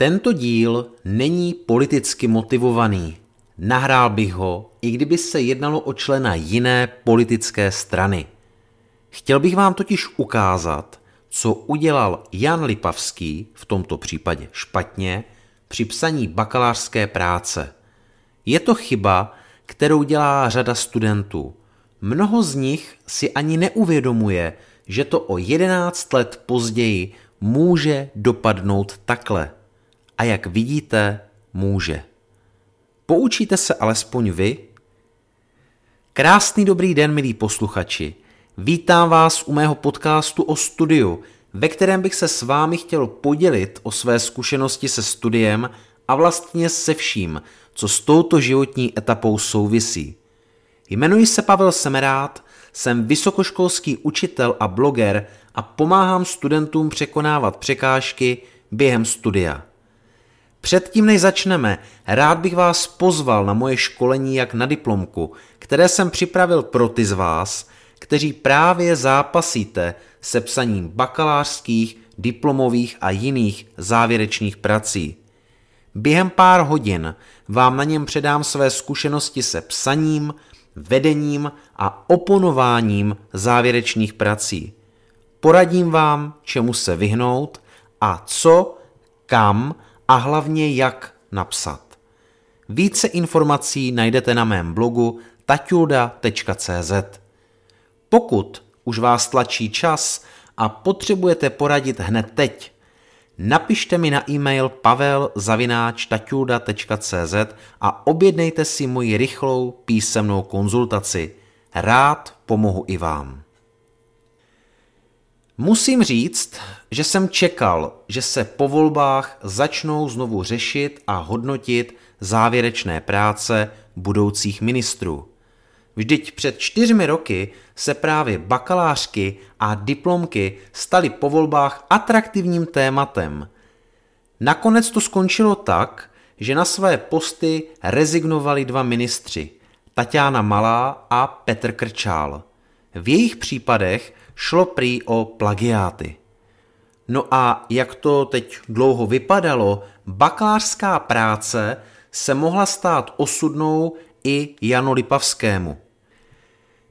Tento díl není politicky motivovaný. Nahrál bych ho, i kdyby se jednalo o člena jiné politické strany. Chtěl bych vám totiž ukázat, co udělal Jan Lipavský, v tomto případě špatně, při psaní bakalářské práce. Je to chyba, kterou dělá řada studentů. Mnoho z nich si ani neuvědomuje, že to o 11 let později může dopadnout takhle. A jak vidíte, může. Poučíte se alespoň vy? Krásný dobrý den, milí posluchači. Vítám vás u mého podcastu o studiu, ve kterém bych se s vámi chtěl podělit o své zkušenosti se studiem a vlastně se vším, co s touto životní etapou souvisí. Jmenuji se Pavel Semerát, jsem vysokoškolský učitel a bloger a pomáhám studentům překonávat překážky během studia. Předtím, než začneme, rád bych vás pozval na moje školení jak na diplomku, které jsem připravil pro ty z vás, kteří právě zápasíte se psaním bakalářských, diplomových a jiných závěrečných prací. Během pár hodin vám na něm předám své zkušenosti se psaním, vedením a oponováním závěrečných prací. Poradím vám, čemu se vyhnout a co, kam a hlavně jak napsat. Více informací najdete na mém blogu taťulda.cz. Pokud už vás tlačí čas a potřebujete poradit hned teď, napište mi na e-mail pavel.cz a objednejte si moji rychlou písemnou konzultaci. Rád pomohu i vám. Musím říct, že jsem čekal, že se po volbách začnou znovu řešit a hodnotit závěrečné práce budoucích ministrů. Vždyť před čtyřmi roky se právě bakalářky a diplomky staly po volbách atraktivním tématem. Nakonec to skončilo tak, že na své posty rezignovali dva ministři, Tatiana Malá a Petr Krčál. V jejich případech šlo prý o plagiáty. No a jak to teď dlouho vypadalo, bakalářská práce se mohla stát osudnou i Janu Lipavskému.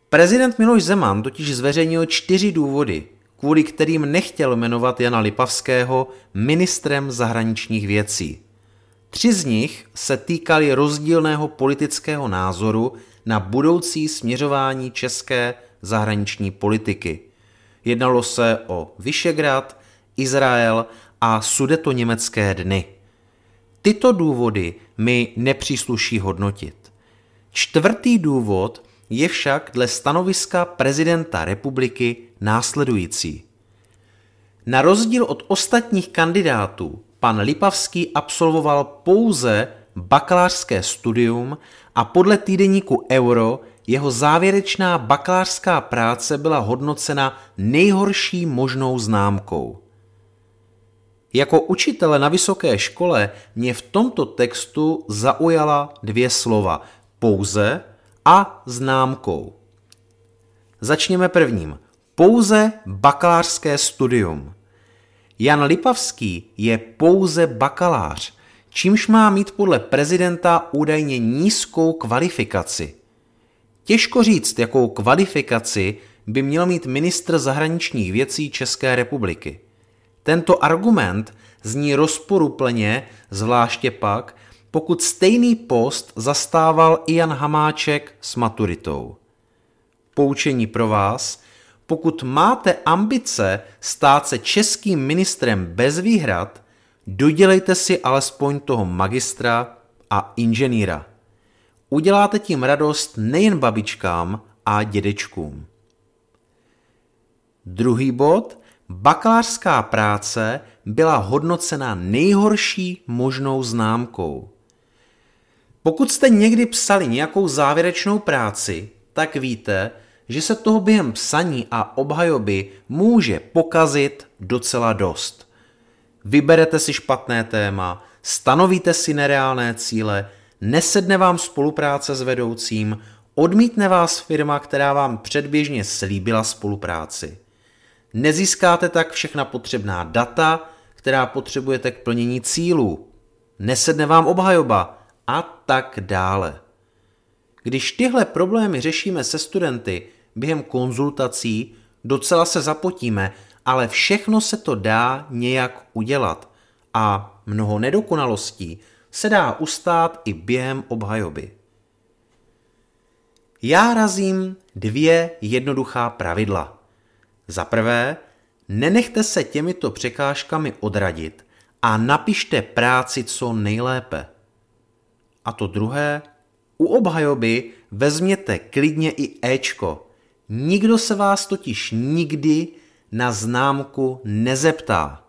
Prezident Miloš Zeman totiž zveřejnil čtyři důvody, kvůli kterým nechtěl jmenovat Jana Lipavského ministrem zahraničních věcí. Tři z nich se týkaly rozdílného politického názoru na budoucí směřování české zahraniční politiky. Jednalo se o Vyšegrad, Izrael a německé dny. Tyto důvody mi nepřísluší hodnotit. Čtvrtý důvod je však dle stanoviska prezidenta republiky následující. Na rozdíl od ostatních kandidátů pan Lipavský absolvoval pouze bakalářské studium a podle týdeníku Euro jeho závěrečná bakalářská práce byla hodnocena nejhorší možnou známkou. Jako učitele na vysoké škole mě v tomto textu zaujala dvě slova pouze a známkou. Začněme prvním. Pouze bakalářské studium. Jan Lipavský je pouze bakalář, čímž má mít podle prezidenta údajně nízkou kvalifikaci. Těžko říct, jakou kvalifikaci by měl mít ministr zahraničních věcí České republiky. Tento argument zní rozporuplně, zvláště pak, pokud stejný post zastával i Jan Hamáček s maturitou. Poučení pro vás, pokud máte ambice stát se českým ministrem bez výhrad, dodělejte si alespoň toho magistra a inženýra. Uděláte tím radost nejen babičkám a dědečkům. Druhý bod. Bakalářská práce byla hodnocena nejhorší možnou známkou. Pokud jste někdy psali nějakou závěrečnou práci, tak víte, že se toho během psaní a obhajoby může pokazit docela dost. Vyberete si špatné téma, stanovíte si nereálné cíle, nesedne vám spolupráce s vedoucím, odmítne vás firma, která vám předběžně slíbila spolupráci. Nezískáte tak všechna potřebná data, která potřebujete k plnění cílů, nesedne vám obhajoba a tak dále. Když tyhle problémy řešíme se studenty během konzultací, docela se zapotíme, ale všechno se to dá nějak udělat a mnoho nedokonalostí se dá ustát i během obhajoby. Já razím dvě jednoduchá pravidla. Za prvé, nenechte se těmito překážkami odradit a napište práci co nejlépe. A to druhé, u obhajoby vezměte klidně i Ečko. Nikdo se vás totiž nikdy na známku nezeptá.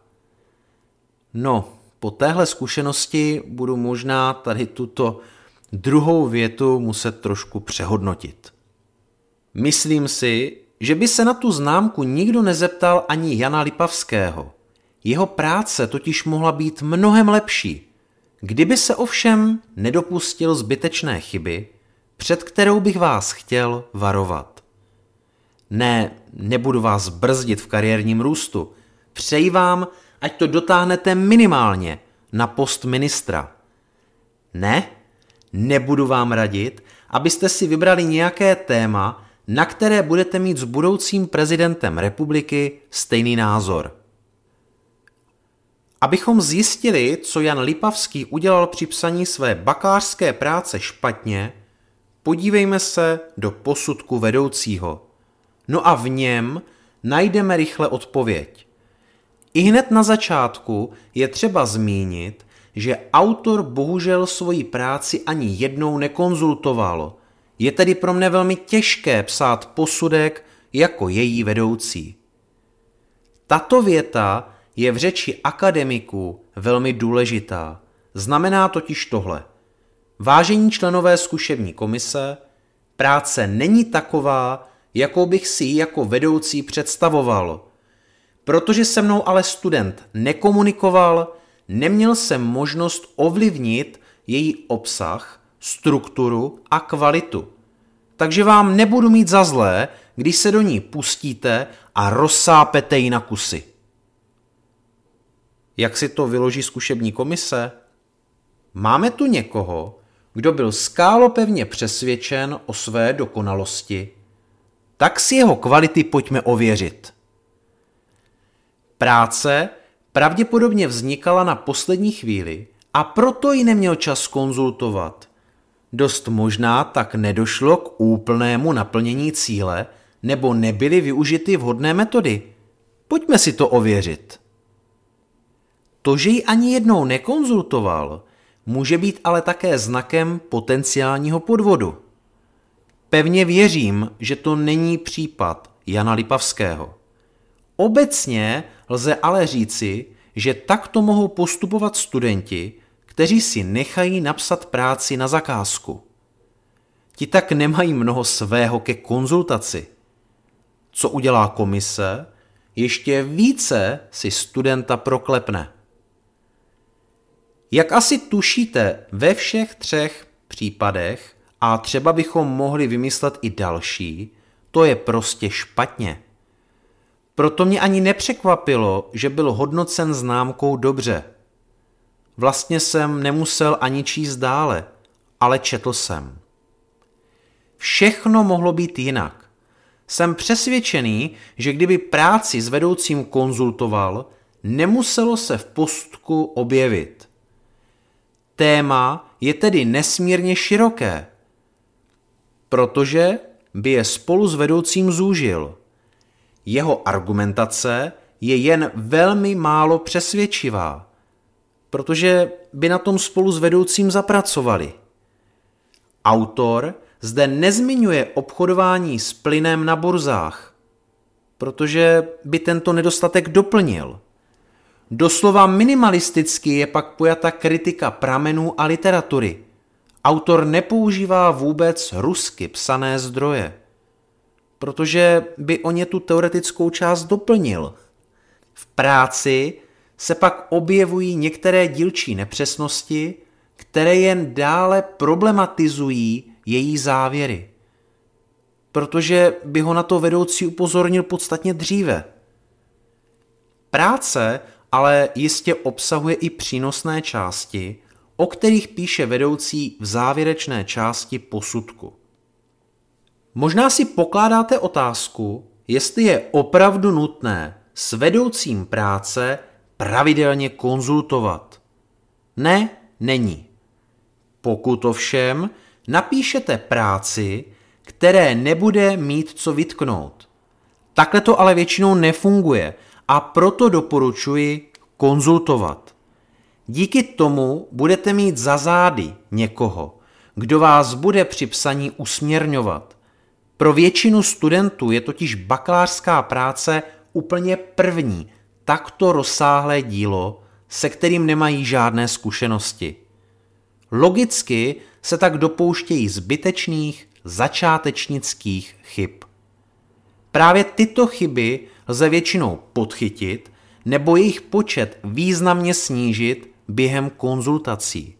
No, po téhle zkušenosti budu možná tady tuto druhou větu muset trošku přehodnotit. Myslím si, že by se na tu známku nikdo nezeptal ani Jana Lipavského. Jeho práce totiž mohla být mnohem lepší, kdyby se ovšem nedopustil zbytečné chyby, před kterou bych vás chtěl varovat. Ne, nebudu vás brzdit v kariérním růstu. Přeji vám, ať to dotáhnete minimálně na post ministra. Ne, nebudu vám radit, abyste si vybrali nějaké téma, na které budete mít s budoucím prezidentem republiky stejný názor. Abychom zjistili, co Jan Lipavský udělal při psaní své bakářské práce špatně, podívejme se do posudku vedoucího. No a v něm najdeme rychle odpověď. I hned na začátku je třeba zmínit, že autor bohužel svoji práci ani jednou nekonzultoval. Je tedy pro mne velmi těžké psát posudek jako její vedoucí. Tato věta je v řeči akademiků velmi důležitá. Znamená totiž tohle. Vážení členové zkušební komise, práce není taková, jakou bych si ji jako vedoucí představoval. Protože se mnou ale student nekomunikoval, neměl jsem možnost ovlivnit její obsah, strukturu a kvalitu. Takže vám nebudu mít za zlé, když se do ní pustíte a rozsápete ji na kusy. Jak si to vyloží zkušební komise? Máme tu někoho, kdo byl skálopevně přesvědčen o své dokonalosti. Tak si jeho kvality pojďme ověřit. Práce pravděpodobně vznikala na poslední chvíli a proto ji neměl čas konzultovat. Dost možná tak nedošlo k úplnému naplnění cíle nebo nebyly využity vhodné metody. Pojďme si to ověřit. To, že ji ani jednou nekonzultoval, může být ale také znakem potenciálního podvodu. Pevně věřím, že to není případ Jana Lipavského. Obecně lze ale říci, že takto mohou postupovat studenti, kteří si nechají napsat práci na zakázku. Ti tak nemají mnoho svého ke konzultaci. Co udělá komise, ještě více si studenta proklepne. Jak asi tušíte, ve všech třech případech, a třeba bychom mohli vymyslet i další, to je prostě špatně. Proto mě ani nepřekvapilo, že byl hodnocen známkou dobře. Vlastně jsem nemusel ani číst dále, ale četl jsem. Všechno mohlo být jinak. Jsem přesvědčený, že kdyby práci s vedoucím konzultoval, nemuselo se v postku objevit. Téma je tedy nesmírně široké, protože by je spolu s vedoucím zúžil – jeho argumentace je jen velmi málo přesvědčivá, protože by na tom spolu s vedoucím zapracovali. Autor zde nezmiňuje obchodování s plynem na burzách, protože by tento nedostatek doplnil. Doslova minimalisticky je pak pojata kritika pramenů a literatury. Autor nepoužívá vůbec rusky psané zdroje protože by o ně tu teoretickou část doplnil. V práci se pak objevují některé dílčí nepřesnosti, které jen dále problematizují její závěry. Protože by ho na to vedoucí upozornil podstatně dříve. Práce ale jistě obsahuje i přínosné části, o kterých píše vedoucí v závěrečné části posudku. Možná si pokládáte otázku, jestli je opravdu nutné s vedoucím práce pravidelně konzultovat. Ne, není. Pokud ovšem napíšete práci, které nebude mít co vytknout. Takhle to ale většinou nefunguje a proto doporučuji konzultovat. Díky tomu budete mít za zády někoho, kdo vás bude při psaní usměrňovat. Pro většinu studentů je totiž bakalářská práce úplně první takto rozsáhlé dílo, se kterým nemají žádné zkušenosti. Logicky se tak dopouštějí zbytečných začátečnických chyb. Právě tyto chyby lze většinou podchytit nebo jejich počet významně snížit během konzultací.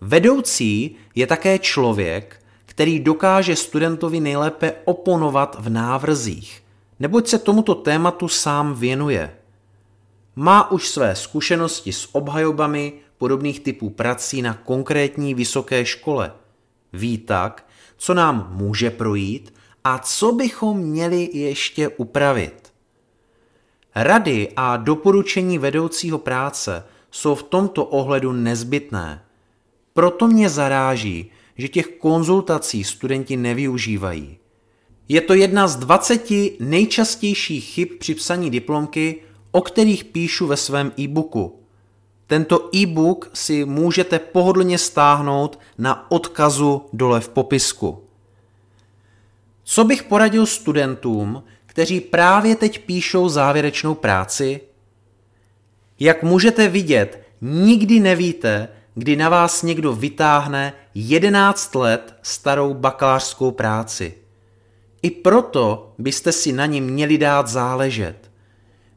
Vedoucí je také člověk, který dokáže studentovi nejlépe oponovat v návrzích, neboť se tomuto tématu sám věnuje. Má už své zkušenosti s obhajobami podobných typů prací na konkrétní vysoké škole. Ví tak, co nám může projít a co bychom měli ještě upravit. Rady a doporučení vedoucího práce jsou v tomto ohledu nezbytné. Proto mě zaráží, že těch konzultací studenti nevyužívají. Je to jedna z 20 nejčastějších chyb při psaní diplomky, o kterých píšu ve svém e-booku. Tento e-book si můžete pohodlně stáhnout na odkazu dole v popisku. Co bych poradil studentům, kteří právě teď píšou závěrečnou práci? Jak můžete vidět, nikdy nevíte, kdy na vás někdo vytáhne 11 let starou bakalářskou práci. I proto byste si na ní měli dát záležet.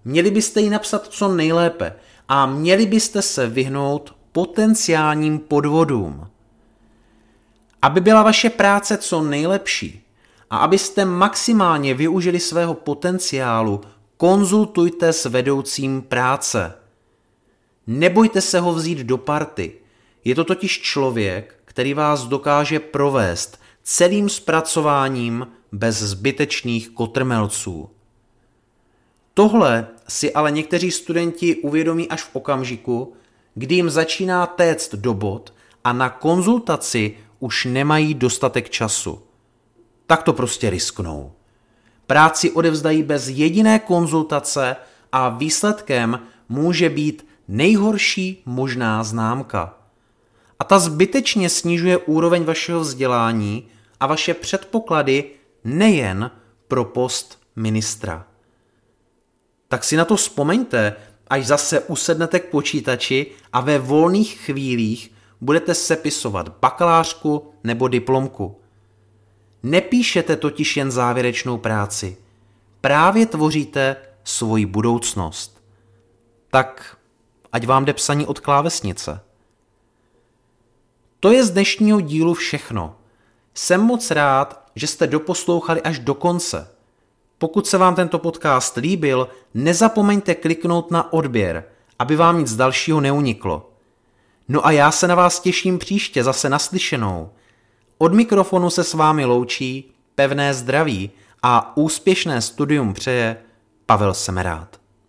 Měli byste ji napsat co nejlépe a měli byste se vyhnout potenciálním podvodům. Aby byla vaše práce co nejlepší, a abyste maximálně využili svého potenciálu, konzultujte s vedoucím práce. Nebojte se ho vzít do party. Je to totiž člověk, který vás dokáže provést celým zpracováním bez zbytečných kotrmelců. Tohle si ale někteří studenti uvědomí až v okamžiku, kdy jim začíná téct do bod a na konzultaci už nemají dostatek času tak to prostě risknou. Práci odevzdají bez jediné konzultace a výsledkem může být nejhorší možná známka. A ta zbytečně snižuje úroveň vašeho vzdělání a vaše předpoklady nejen pro post ministra. Tak si na to vzpomeňte, až zase usednete k počítači a ve volných chvílích budete sepisovat bakalářku nebo diplomku. Nepíšete totiž jen závěrečnou práci. Právě tvoříte svoji budoucnost. Tak ať vám jde psaní od klávesnice. To je z dnešního dílu všechno. Jsem moc rád, že jste doposlouchali až do konce. Pokud se vám tento podcast líbil, nezapomeňte kliknout na odběr, aby vám nic dalšího neuniklo. No a já se na vás těším příště zase naslyšenou. Od mikrofonu se s vámi loučí pevné zdraví a úspěšné studium přeje Pavel Semerát.